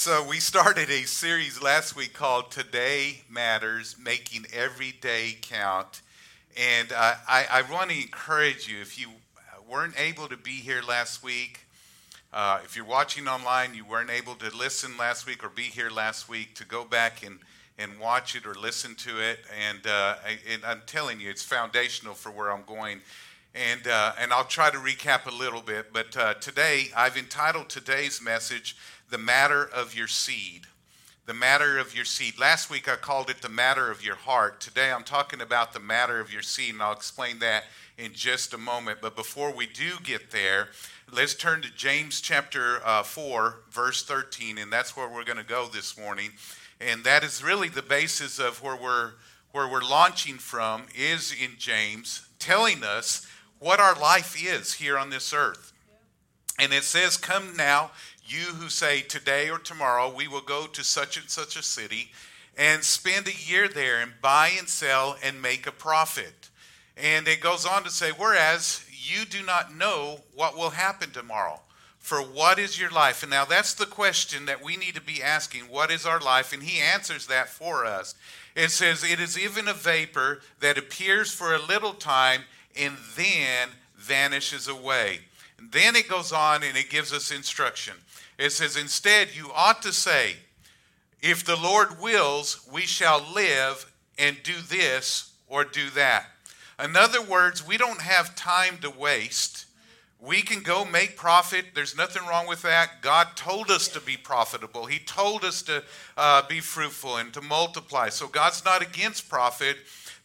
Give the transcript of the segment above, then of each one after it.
So, we started a series last week called Today Matters Making Every Day Count. And uh, I, I want to encourage you if you weren't able to be here last week, uh, if you're watching online, you weren't able to listen last week or be here last week, to go back and, and watch it or listen to it. And, uh, I, and I'm telling you, it's foundational for where I'm going. And, uh, and I'll try to recap a little bit. But uh, today, I've entitled today's message, The Matter of Your Seed. The matter of your seed. Last week I called it the matter of your heart. Today I'm talking about the matter of your seed, and I'll explain that in just a moment. But before we do get there, let's turn to James chapter uh, 4, verse 13, and that's where we're going to go this morning. And that is really the basis of where we're, where we're launching from, is in James, telling us what our life is here on this earth. And it says, Come now, you who say, Today or tomorrow we will go to such and such a city and spend a year there and buy and sell and make a profit. And it goes on to say, Whereas you do not know what will happen tomorrow. For what is your life? And now that's the question that we need to be asking. What is our life? And he answers that for us. It says, It is even a vapor that appears for a little time and then vanishes away. And then it goes on and it gives us instruction. It says, Instead, you ought to say, If the Lord wills, we shall live and do this or do that. In other words, we don't have time to waste. We can go make profit. There's nothing wrong with that. God told us to be profitable. He told us to uh, be fruitful and to multiply. So God's not against profit,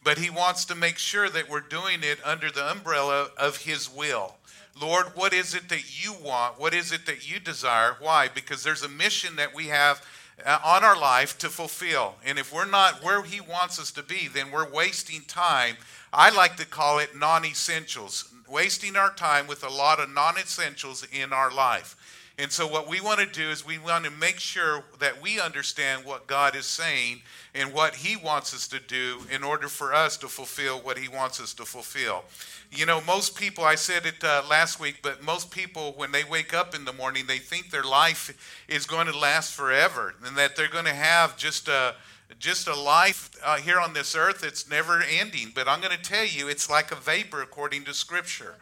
but He wants to make sure that we're doing it under the umbrella of His will. Lord, what is it that you want? What is it that you desire? Why? Because there's a mission that we have uh, on our life to fulfill. And if we're not where He wants us to be, then we're wasting time. I like to call it non essentials, wasting our time with a lot of non essentials in our life. And so, what we want to do is we want to make sure that we understand what God is saying and what He wants us to do in order for us to fulfill what He wants us to fulfill. You know, most people, I said it uh, last week, but most people, when they wake up in the morning, they think their life is going to last forever and that they're going to have just a just a life uh, here on this earth that's never ending. But I'm going to tell you, it's like a vapor according to Scripture.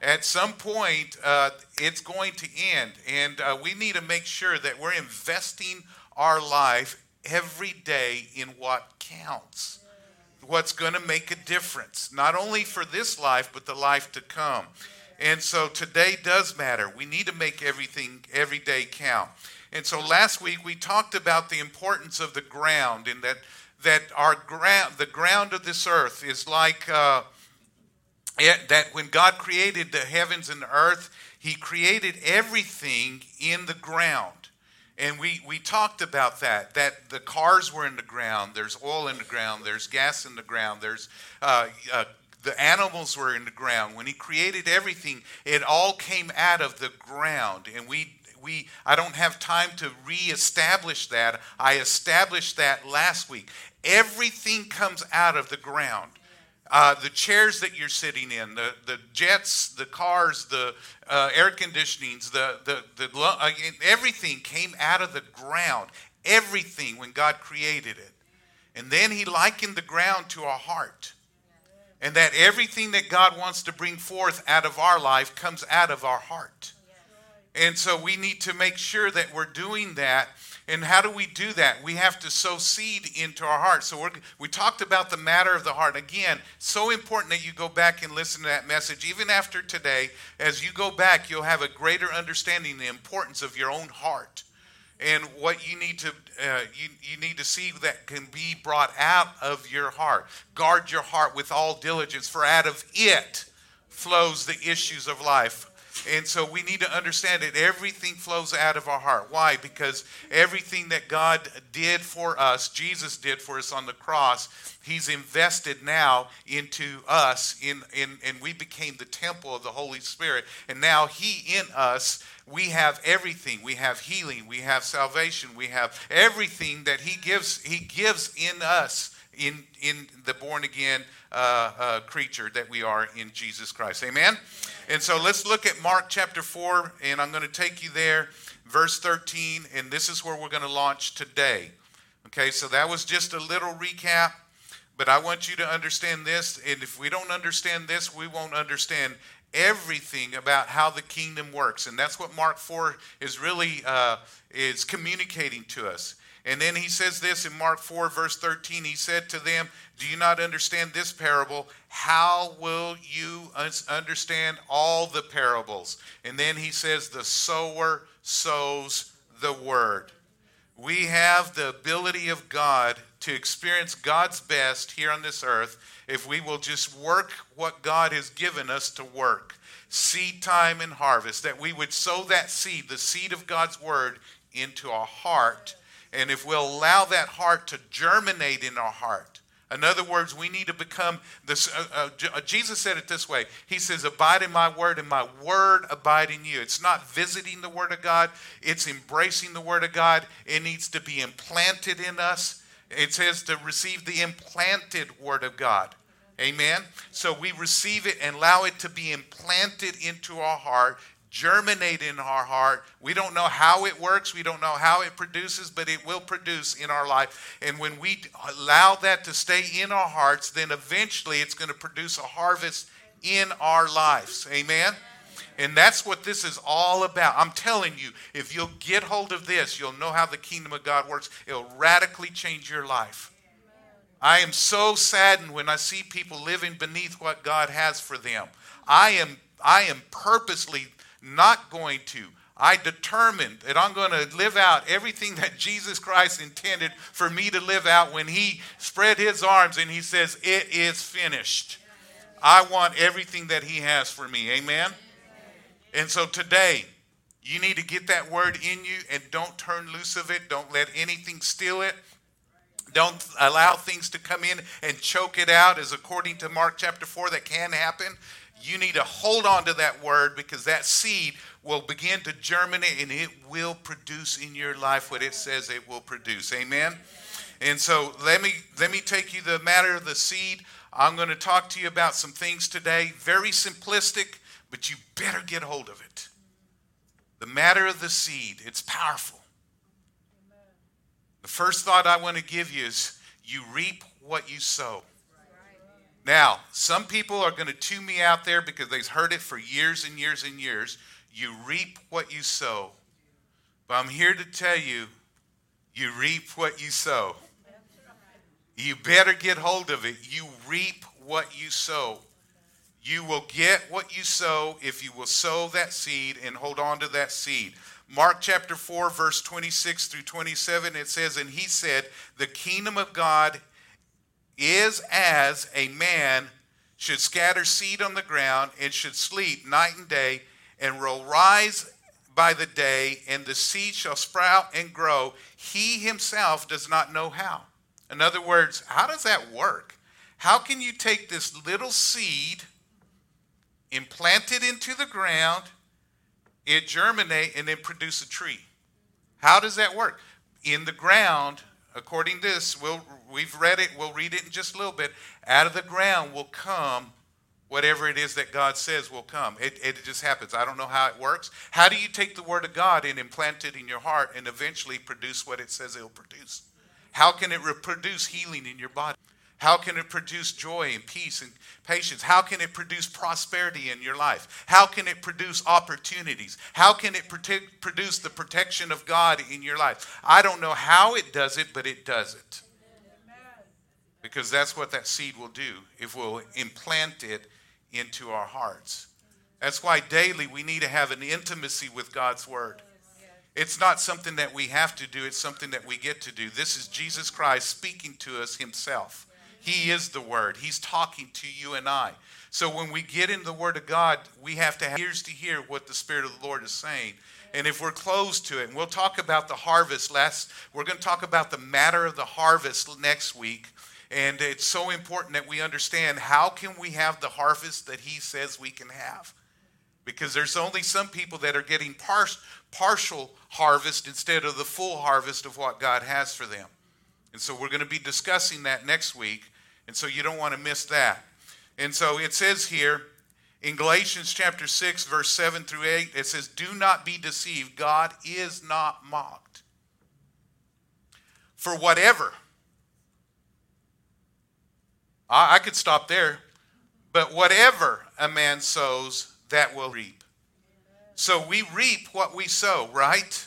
At some point, uh, it's going to end, and uh, we need to make sure that we're investing our life every day in what counts, what's going to make a difference, not only for this life, but the life to come. And so today does matter. We need to make everything, every day count. And so last week we talked about the importance of the ground and that, that our ground, the ground of this earth is like. Uh, that when God created the heavens and the earth, He created everything in the ground. And we, we talked about that, that the cars were in the ground, there's oil in the ground, there's gas in the ground, there's uh, uh, the animals were in the ground. When he created everything, it all came out of the ground. And we, we I don't have time to reestablish that. I established that last week. Everything comes out of the ground. Uh, the chairs that you're sitting in, the, the jets, the cars, the uh, air conditionings, the, the, the, uh, everything came out of the ground. Everything when God created it. And then He likened the ground to a heart. And that everything that God wants to bring forth out of our life comes out of our heart. And so we need to make sure that we're doing that and how do we do that? We have to sow seed into our heart. So we we talked about the matter of the heart. Again, so important that you go back and listen to that message. Even after today, as you go back, you'll have a greater understanding the importance of your own heart and what you need to uh, you, you need to see that can be brought out of your heart. Guard your heart with all diligence, for out of it flows the issues of life. And so we need to understand that everything flows out of our heart. Why? Because everything that God did for us, Jesus did for us on the cross, He's invested now into us, in, in, and we became the temple of the Holy Spirit. And now He in us, we have everything. We have healing, we have salvation, we have everything that He gives, He gives in us in, in the born again uh, uh, creature that we are in Jesus Christ. Amen? And so let's look at Mark chapter 4, and I'm going to take you there. verse 13, and this is where we're going to launch today. Okay, so that was just a little recap, but I want you to understand this. And if we don't understand this, we won't understand everything about how the kingdom works. And that's what Mark 4 is really uh, is communicating to us. And then he says this in Mark 4, verse 13. He said to them, Do you not understand this parable? How will you understand all the parables? And then he says, The sower sows the word. We have the ability of God to experience God's best here on this earth if we will just work what God has given us to work seed time and harvest, that we would sow that seed, the seed of God's word, into our heart and if we'll allow that heart to germinate in our heart, in other words, we need to become this. Uh, uh, uh, Jesus said it this way He says, Abide in my word, and my word abide in you. It's not visiting the word of God, it's embracing the word of God. It needs to be implanted in us. It says to receive the implanted word of God. Amen. So we receive it and allow it to be implanted into our heart germinate in our heart. We don't know how it works, we don't know how it produces, but it will produce in our life. And when we allow that to stay in our hearts, then eventually it's going to produce a harvest in our lives. Amen. And that's what this is all about. I'm telling you, if you'll get hold of this, you'll know how the kingdom of God works. It'll radically change your life. I am so saddened when I see people living beneath what God has for them. I am I am purposely not going to. I determined that I'm going to live out everything that Jesus Christ intended for me to live out when He spread His arms and He says, It is finished. I want everything that He has for me. Amen? And so today, you need to get that word in you and don't turn loose of it. Don't let anything steal it. Don't allow things to come in and choke it out, as according to Mark chapter 4, that can happen you need to hold on to that word because that seed will begin to germinate and it will produce in your life what it says it will produce. Amen. And so let me let me take you the matter of the seed. I'm going to talk to you about some things today, very simplistic, but you better get hold of it. The matter of the seed, it's powerful. The first thought I want to give you is you reap what you sow. Now, some people are going to tune me out there because they've heard it for years and years and years. You reap what you sow. But I'm here to tell you, you reap what you sow. You better get hold of it. You reap what you sow. You will get what you sow if you will sow that seed and hold on to that seed. Mark chapter 4, verse 26 through 27, it says, And he said, The kingdom of God is as a man should scatter seed on the ground and should sleep night and day and will rise by the day and the seed shall sprout and grow. He himself does not know how. In other words how does that work? How can you take this little seed implant it into the ground it germinate and then produce a tree? How does that work? In the ground according to this, we'll, we've read it, we'll read it in just a little bit. Out of the ground will come whatever it is that God says will come. It, it just happens. I don't know how it works. How do you take the Word of God and implant it in your heart and eventually produce what it says it'll produce? How can it reproduce healing in your body? How can it produce joy and peace and patience? How can it produce prosperity in your life? How can it produce opportunities? How can it produce the protection of God in your life? I don't know how it does it, but it does it. Because that's what that seed will do if we'll implant it into our hearts. That's why daily we need to have an intimacy with God's Word. It's not something that we have to do, it's something that we get to do. This is Jesus Christ speaking to us Himself. He is the Word. He's talking to you and I. So when we get in the Word of God, we have to have ears to hear what the Spirit of the Lord is saying. And if we're close to it, and we'll talk about the harvest last, we're going to talk about the matter of the harvest next week. And it's so important that we understand how can we have the harvest that he says we can have? Because there's only some people that are getting par- partial harvest instead of the full harvest of what God has for them. And so we're going to be discussing that next week. And so you don't want to miss that. And so it says here In Galatians chapter 6, verse 7 through 8, it says, Do not be deceived. God is not mocked. For whatever, I, I could stop there, but whatever a man sows, that will reap. So we reap what we sow, right?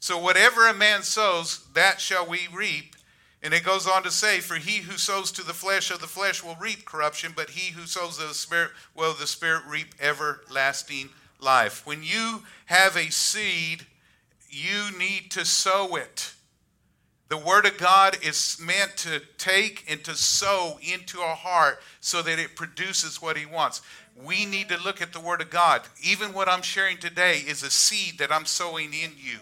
So whatever a man sows, that shall we reap. And it goes on to say, For he who sows to the flesh of the flesh will reap corruption, but he who sows the Spirit will the Spirit reap everlasting life. When you have a seed, you need to sow it. The Word of God is meant to take and to sow into our heart so that it produces what He wants. We need to look at the Word of God. Even what I'm sharing today is a seed that I'm sowing in you.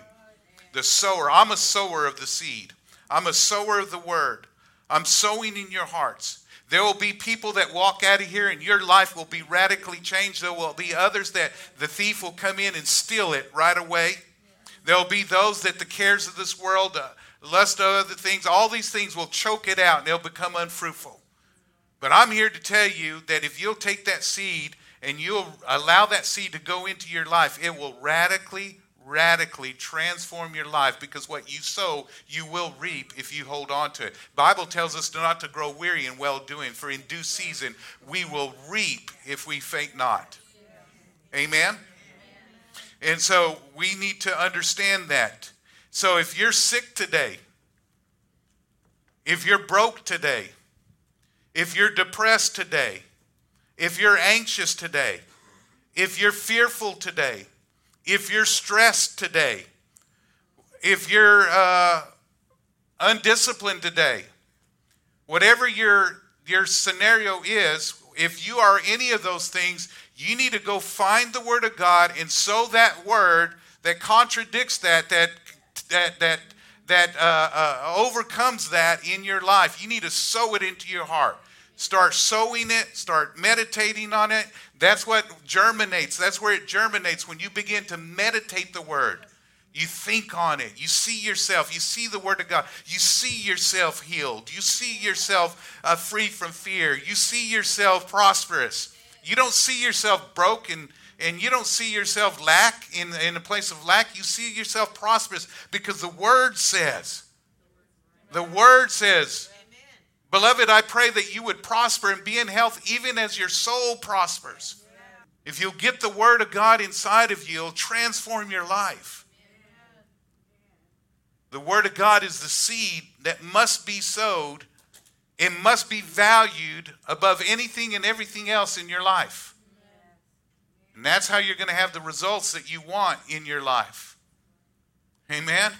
The sower. I'm a sower of the seed. I'm a sower of the Word. I'm sowing in your hearts. There will be people that walk out of here and your life will be radically changed. There will be others that the thief will come in and steal it right away. There will be those that the cares of this world, uh, lust of other things, all these things will choke it out and they'll become unfruitful. But I'm here to tell you that if you'll take that seed and you'll allow that seed to go into your life, it will radically, radically transform your life because what you sow, you will reap if you hold on to it. Bible tells us not to grow weary in well doing, for in due season we will reap if we faint not. Amen? And so we need to understand that. So if you're sick today, if you're broke today, if you're depressed today, if you're anxious today, if you're fearful today, if you're stressed today, if you're uh, undisciplined today, whatever your, your scenario is, if you are any of those things, you need to go find the Word of God and sow that word that contradicts that, that that that that uh, uh, overcomes that in your life. You need to sow it into your heart. Start sowing it. Start meditating on it. That's what germinates. That's where it germinates when you begin to meditate the word. You think on it. You see yourself. You see the Word of God. You see yourself healed. You see yourself uh, free from fear. You see yourself prosperous. You don't see yourself broken and you don't see yourself lack in, in a place of lack, you see yourself prosperous because the word says, the word says, Beloved, I pray that you would prosper and be in health even as your soul prospers. If you'll get the word of God inside of you, it'll transform your life. The word of God is the seed that must be sowed. It must be valued above anything and everything else in your life. And that's how you're going to have the results that you want in your life. Amen?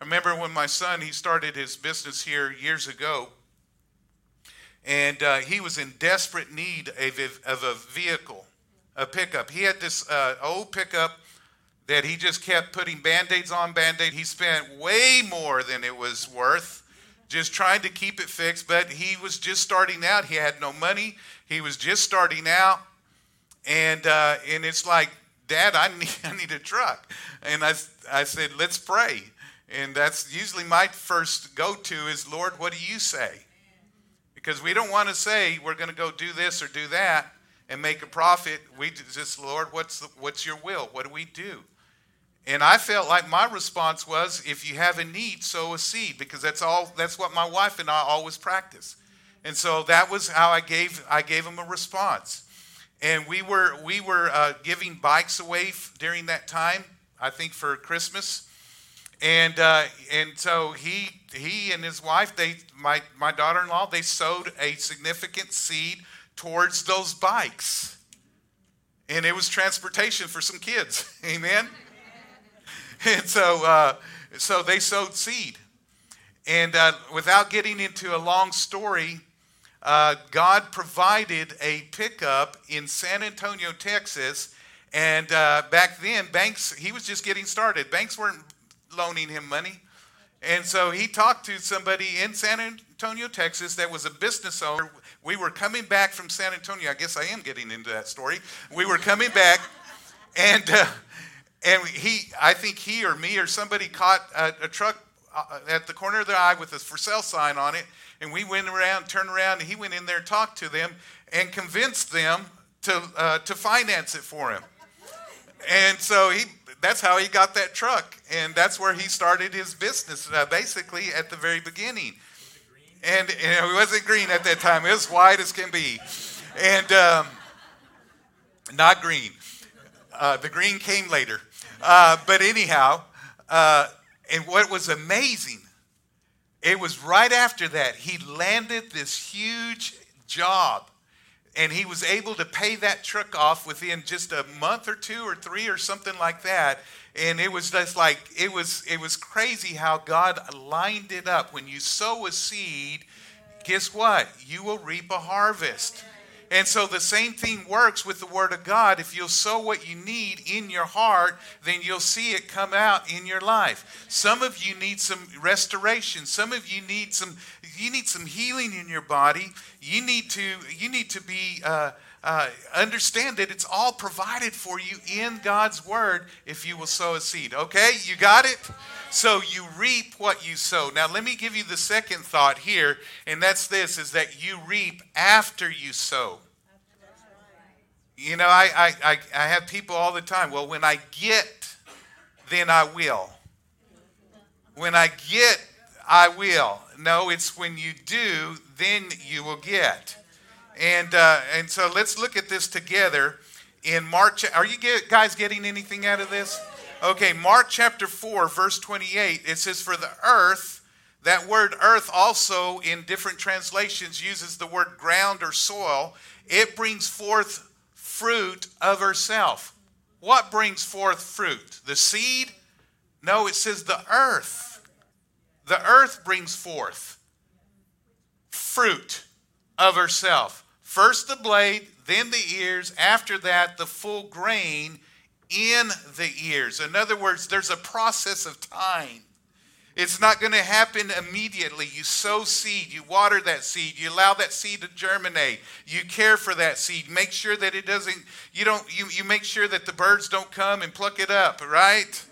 I remember when my son, he started his business here years ago, and uh, he was in desperate need of, of a vehicle, a pickup. He had this uh, old pickup that he just kept putting band-aids on band-aid. He spent way more than it was worth just trying to keep it fixed, but he was just starting out. He had no money. He was just starting out and uh, and it's like, Dad, I need I need a truck, and I I said, let's pray, and that's usually my first go to is, Lord, what do you say? Because we don't want to say we're going to go do this or do that and make a profit. We just, Lord, what's the, what's your will? What do we do? And I felt like my response was, if you have a need, sow a seed, because that's all. That's what my wife and I always practice. And so that was how I gave I gave him a response and we were we were uh, giving bikes away f- during that time. I think for Christmas, and uh, and so he he and his wife they my my daughter-in-law they sowed a significant seed towards those bikes, and it was transportation for some kids. Amen. and so uh, so they sowed seed, and uh, without getting into a long story uh, God provided a pickup in San Antonio, Texas. And uh, back then, banks, he was just getting started. Banks weren't loaning him money. And so he talked to somebody in San Antonio, Texas, that was a business owner. We were coming back from San Antonio. I guess I am getting into that story. We were coming back, and uh, and he, I think he or me or somebody caught a, a truck at the corner of the eye with a for sale sign on it, and we went around, turned around, and he went in there and talked to them and convinced them to, uh, to finance it for him. And so he, that's how he got that truck. And that's where he started his business, uh, basically at the very beginning. And, and, it wasn't green at that time, it was white as can be. And um, not green. Uh, the green came later. Uh, but anyhow, uh, and what was amazing, it was right after that he landed this huge job. And he was able to pay that truck off within just a month or two or three or something like that. And it was just like it was it was crazy how god lined it up. When you sow a seed guess what? You will reap a harvest and so the same thing works with the Word of God. If you'll sow what you need in your heart, then you'll see it come out in your life. Some of you need some restoration. Some of you need some you need some healing in your body. You need to you need to be uh, uh, understand that it's all provided for you in God's word if you will sow a seed. Okay, you got it? So you reap what you sow. Now let me give you the second thought here, and that's this is that you reap after you sow. You know, I, I, I have people all the time, well, when I get, then I will. When I get, I will. No, it's when you do, then you will get. And, uh, and so let's look at this together in Mark. Are you guys getting anything out of this? Okay, Mark chapter 4, verse 28, it says, For the earth, that word earth also in different translations uses the word ground or soil. It brings forth fruit of herself. What brings forth fruit? The seed? No, it says the earth. The earth brings forth fruit of herself. First the blade, then the ears, after that the full grain in the ears. In other words, there's a process of time. It's not going to happen immediately. You sow seed, you water that seed, you allow that seed to germinate, you care for that seed, make sure that it doesn't, you don't, you, you make sure that the birds don't come and pluck it up, right?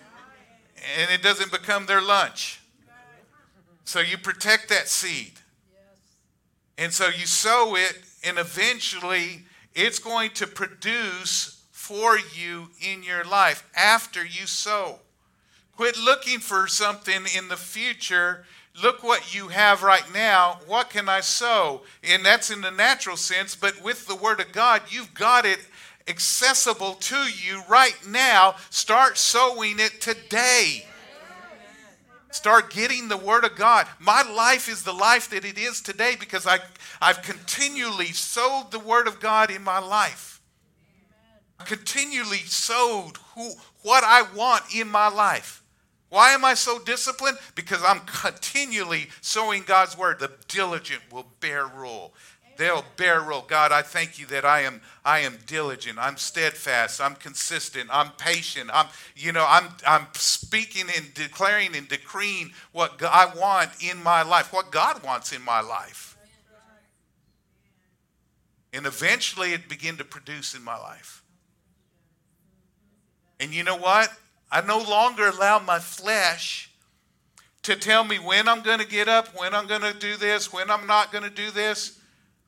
And it doesn't become their lunch. So you protect that seed. And so you sow it and eventually it's going to produce for you in your life after you sow. Quit looking for something in the future. Look what you have right now. What can I sow? And that's in the natural sense, but with the Word of God, you've got it accessible to you right now. Start sowing it today. Start getting the Word of God. My life is the life that it is today because I, I've continually sowed the Word of God in my life. I continually sowed who, what I want in my life. Why am I so disciplined? Because I'm continually sowing God's Word. The diligent will bear rule they'll bear rule. God, I thank you that I am I am diligent. I'm steadfast. I'm consistent. I'm patient. I'm you know I'm I'm speaking and declaring and decreeing what I want in my life, what God wants in my life. And eventually it began to produce in my life. And you know what? I no longer allow my flesh to tell me when I'm going to get up, when I'm going to do this, when I'm not going to do this.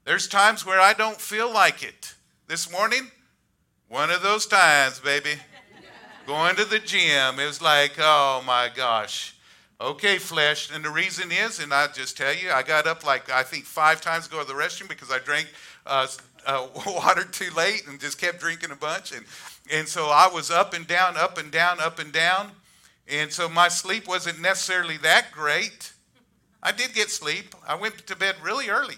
There's times where I don't feel like it. This morning, one of those times, baby. Going to the gym, it was like, oh my gosh. Okay, flesh. And the reason is, and I'll just tell you, I got up like, I think five times to go to the restroom because I drank uh, uh, water too late and just kept drinking a bunch. And, and so I was up and down, up and down, up and down. And so my sleep wasn't necessarily that great. I did get sleep. I went to bed really early.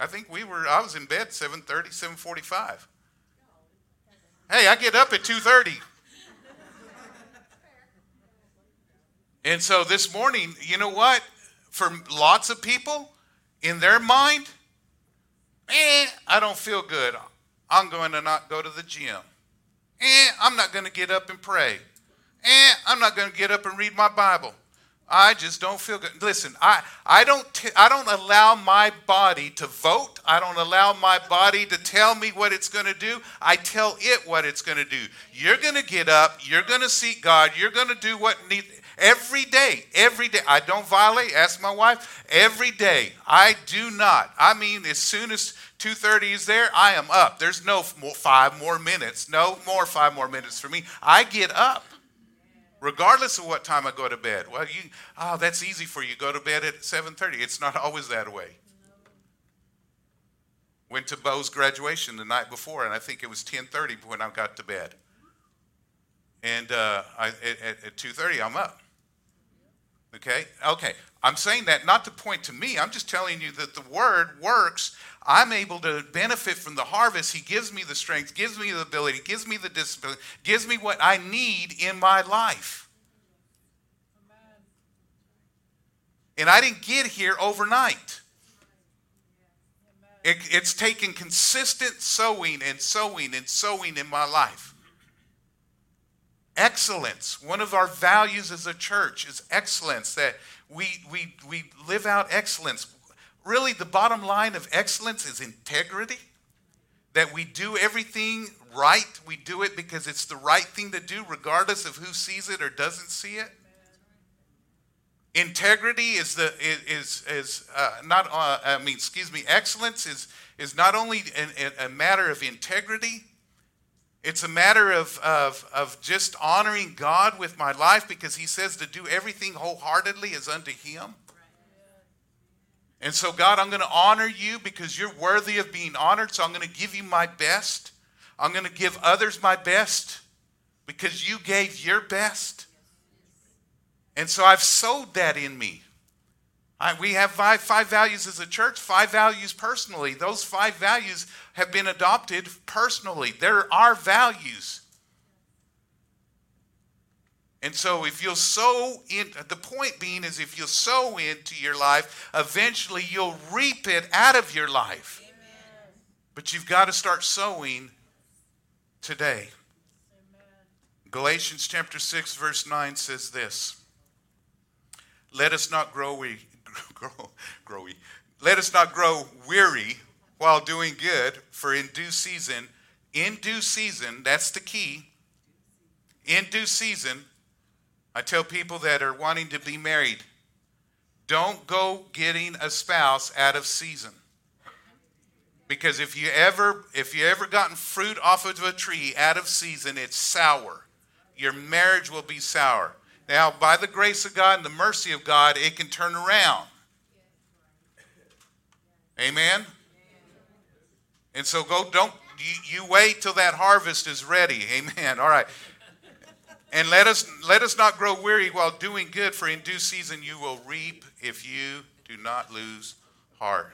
I think we were, I was in bed 7.30, 7.45. Hey, I get up at 2.30. and so this morning, you know what? For lots of people, in their mind, eh, I don't feel good. I'm going to not go to the gym. Eh, I'm not going to get up and pray. Eh, I'm not going to get up and read my Bible. I just don't feel good. Listen, I, I, don't t- I don't allow my body to vote. I don't allow my body to tell me what it's going to do. I tell it what it's going to do. You're going to get up. You're going to seek God. You're going to do what needs. Every day, every day. I don't violate. Ask my wife. Every day, I do not. I mean, as soon as 2:30 is there, I am up. There's no more, five more minutes. No more five more minutes for me. I get up, regardless of what time I go to bed. Well, you, oh, that's easy for you. Go to bed at 7:30. It's not always that way. Went to Bo's graduation the night before, and I think it was 10:30 when I got to bed. And uh, I, at, at 2:30, I'm up. Okay? Okay. I'm saying that not to point to me. I'm just telling you that the word works. I'm able to benefit from the harvest. He gives me the strength, gives me the ability, gives me the discipline, gives me what I need in my life. And I didn't get here overnight. It, it's taken consistent sowing and sowing and sowing in my life. Excellence. One of our values as a church is excellence, that we, we, we live out excellence. Really, the bottom line of excellence is integrity, that we do everything right. We do it because it's the right thing to do, regardless of who sees it or doesn't see it. Integrity is the is is uh, not. Uh, I mean, excuse me. Excellence is is not only a, a matter of integrity. It's a matter of, of, of just honoring God with my life because He says to do everything wholeheartedly as unto Him. And so, God, I'm going to honor you because you're worthy of being honored. So, I'm going to give you my best. I'm going to give others my best because you gave your best. And so I've sowed that in me. I, we have five, five values as a church, five values personally. Those five values have been adopted personally. They're our values. And so if you'll sow in, the point being is if you'll sow into your life, eventually you'll reap it out of your life. Amen. But you've got to start sowing today. Amen. Galatians chapter 6 verse 9 says this. Let us not grow, grow, grow, let us not grow weary while doing good, for in due season, in due season, that's the key. In due season, I tell people that are wanting to be married, don't go getting a spouse out of season. Because if you ever if you ever gotten fruit off of a tree out of season, it's sour. Your marriage will be sour. Now, by the grace of God and the mercy of God, it can turn around. Amen? And so go, don't, you, you wait till that harvest is ready. Amen. All right. And let us, let us not grow weary while doing good, for in due season you will reap if you do not lose heart.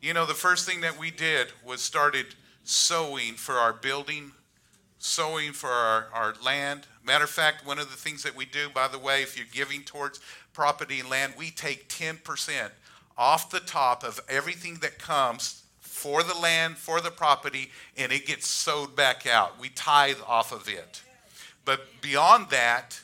You know, the first thing that we did was started sowing for our building, sowing for our, our land, Matter of fact, one of the things that we do, by the way, if you're giving towards property and land, we take 10% off the top of everything that comes for the land, for the property, and it gets sowed back out. We tithe off of it. But beyond that,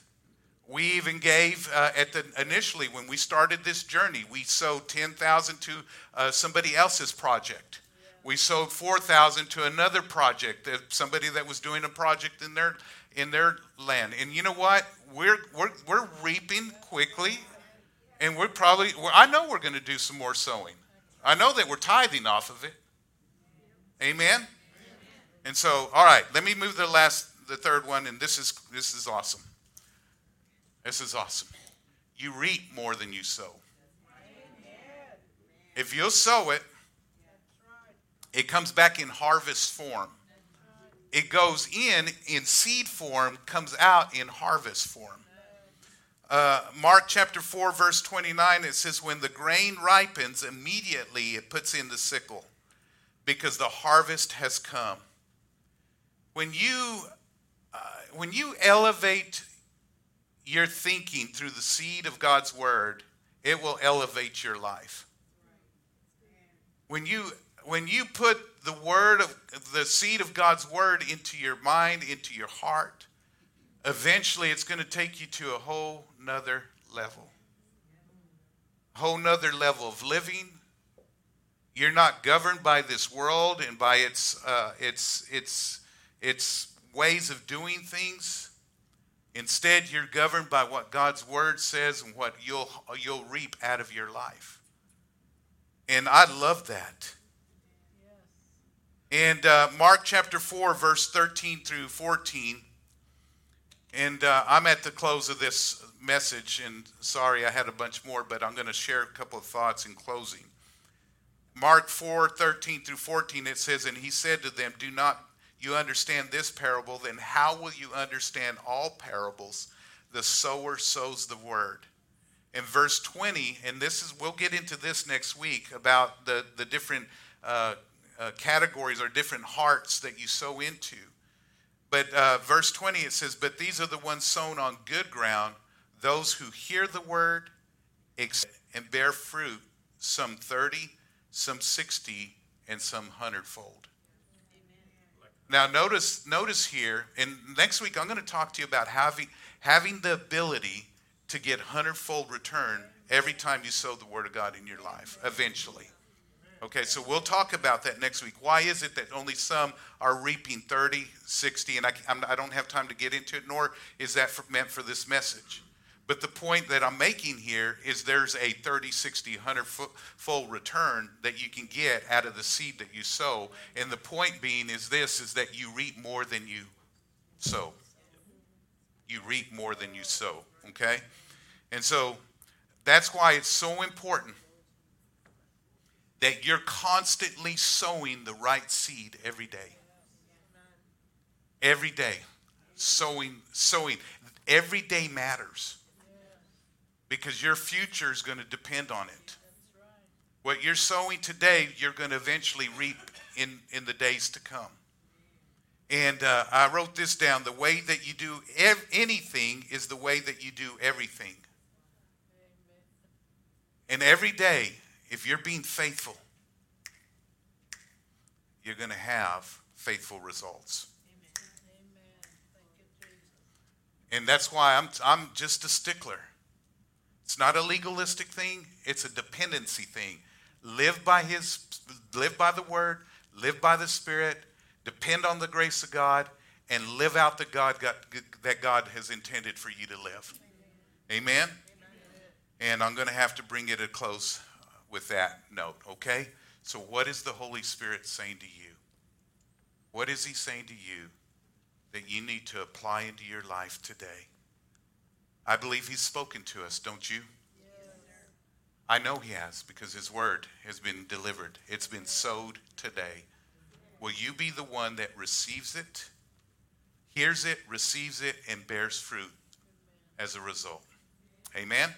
we even gave uh, at the initially when we started this journey, we sowed 10,000 to uh, somebody else's project. We sold 4,000 to another project, somebody that was doing a project in their in their land. And you know what? We're, we're, we're reaping quickly, and we're probably, I know we're going to do some more sowing. I know that we're tithing off of it. Amen? And so, all right, let me move the last, the third one, and this is, this is awesome. This is awesome. You reap more than you sow. If you'll sow it, it comes back in harvest form it goes in in seed form, comes out in harvest form. Uh, Mark chapter 4, verse 29, it says, When the grain ripens, immediately it puts in the sickle because the harvest has come. When you, uh, when you elevate your thinking through the seed of God's word, it will elevate your life. When you, when you put the word of the seed of God's word into your mind, into your heart, eventually it's going to take you to a whole nother level. A whole nother level of living. You're not governed by this world and by its uh, its its its ways of doing things. Instead, you're governed by what God's word says and what you'll, you'll reap out of your life. And I love that. And uh, Mark chapter 4, verse 13 through 14. And uh, I'm at the close of this message, and sorry I had a bunch more, but I'm going to share a couple of thoughts in closing. Mark 4, 13 through 14, it says, And he said to them, Do not you understand this parable, then how will you understand all parables? The sower sows the word. In verse 20, and this is, we'll get into this next week about the, the different uh, uh, categories or different hearts that you sow into. But uh, verse 20 it says, But these are the ones sown on good ground, those who hear the word and bear fruit, some 30, some 60, and some hundredfold. Now notice notice here, and next week I'm going to talk to you about having having the ability to get hundredfold return every time you sow the word of God in your life, eventually. Okay, so we'll talk about that next week. Why is it that only some are reaping 30, 60, and I, I'm, I do not have time to get into it, nor is that for, meant for this message. But the point that I'm making here is there's a 30, 60, 100 fold return that you can get out of the seed that you sow. And the point being is this is that you reap more than you sow. You reap more than you sow, okay? And so that's why it's so important that you're constantly sowing the right seed every day. Every day. Sowing, sowing. Every day matters. Because your future is going to depend on it. What you're sowing today, you're going to eventually reap in, in the days to come. And uh, I wrote this down. The way that you do ev- anything is the way that you do everything. And every day, if you're being faithful, you're going to have faithful results. And that's why I'm, I'm just a stickler. It's not a legalistic thing, it's a dependency thing. Live by his live by the word, live by the spirit, depend on the grace of God and live out the God, God that God has intended for you to live. Amen. Amen. And I'm going to have to bring it a close with that note, okay? So, what is the Holy Spirit saying to you? What is He saying to you that you need to apply into your life today? I believe He's spoken to us, don't you? I know He has because His word has been delivered, it's been sowed today. Will you be the one that receives it, hears it, receives it, and bears fruit as a result? Amen.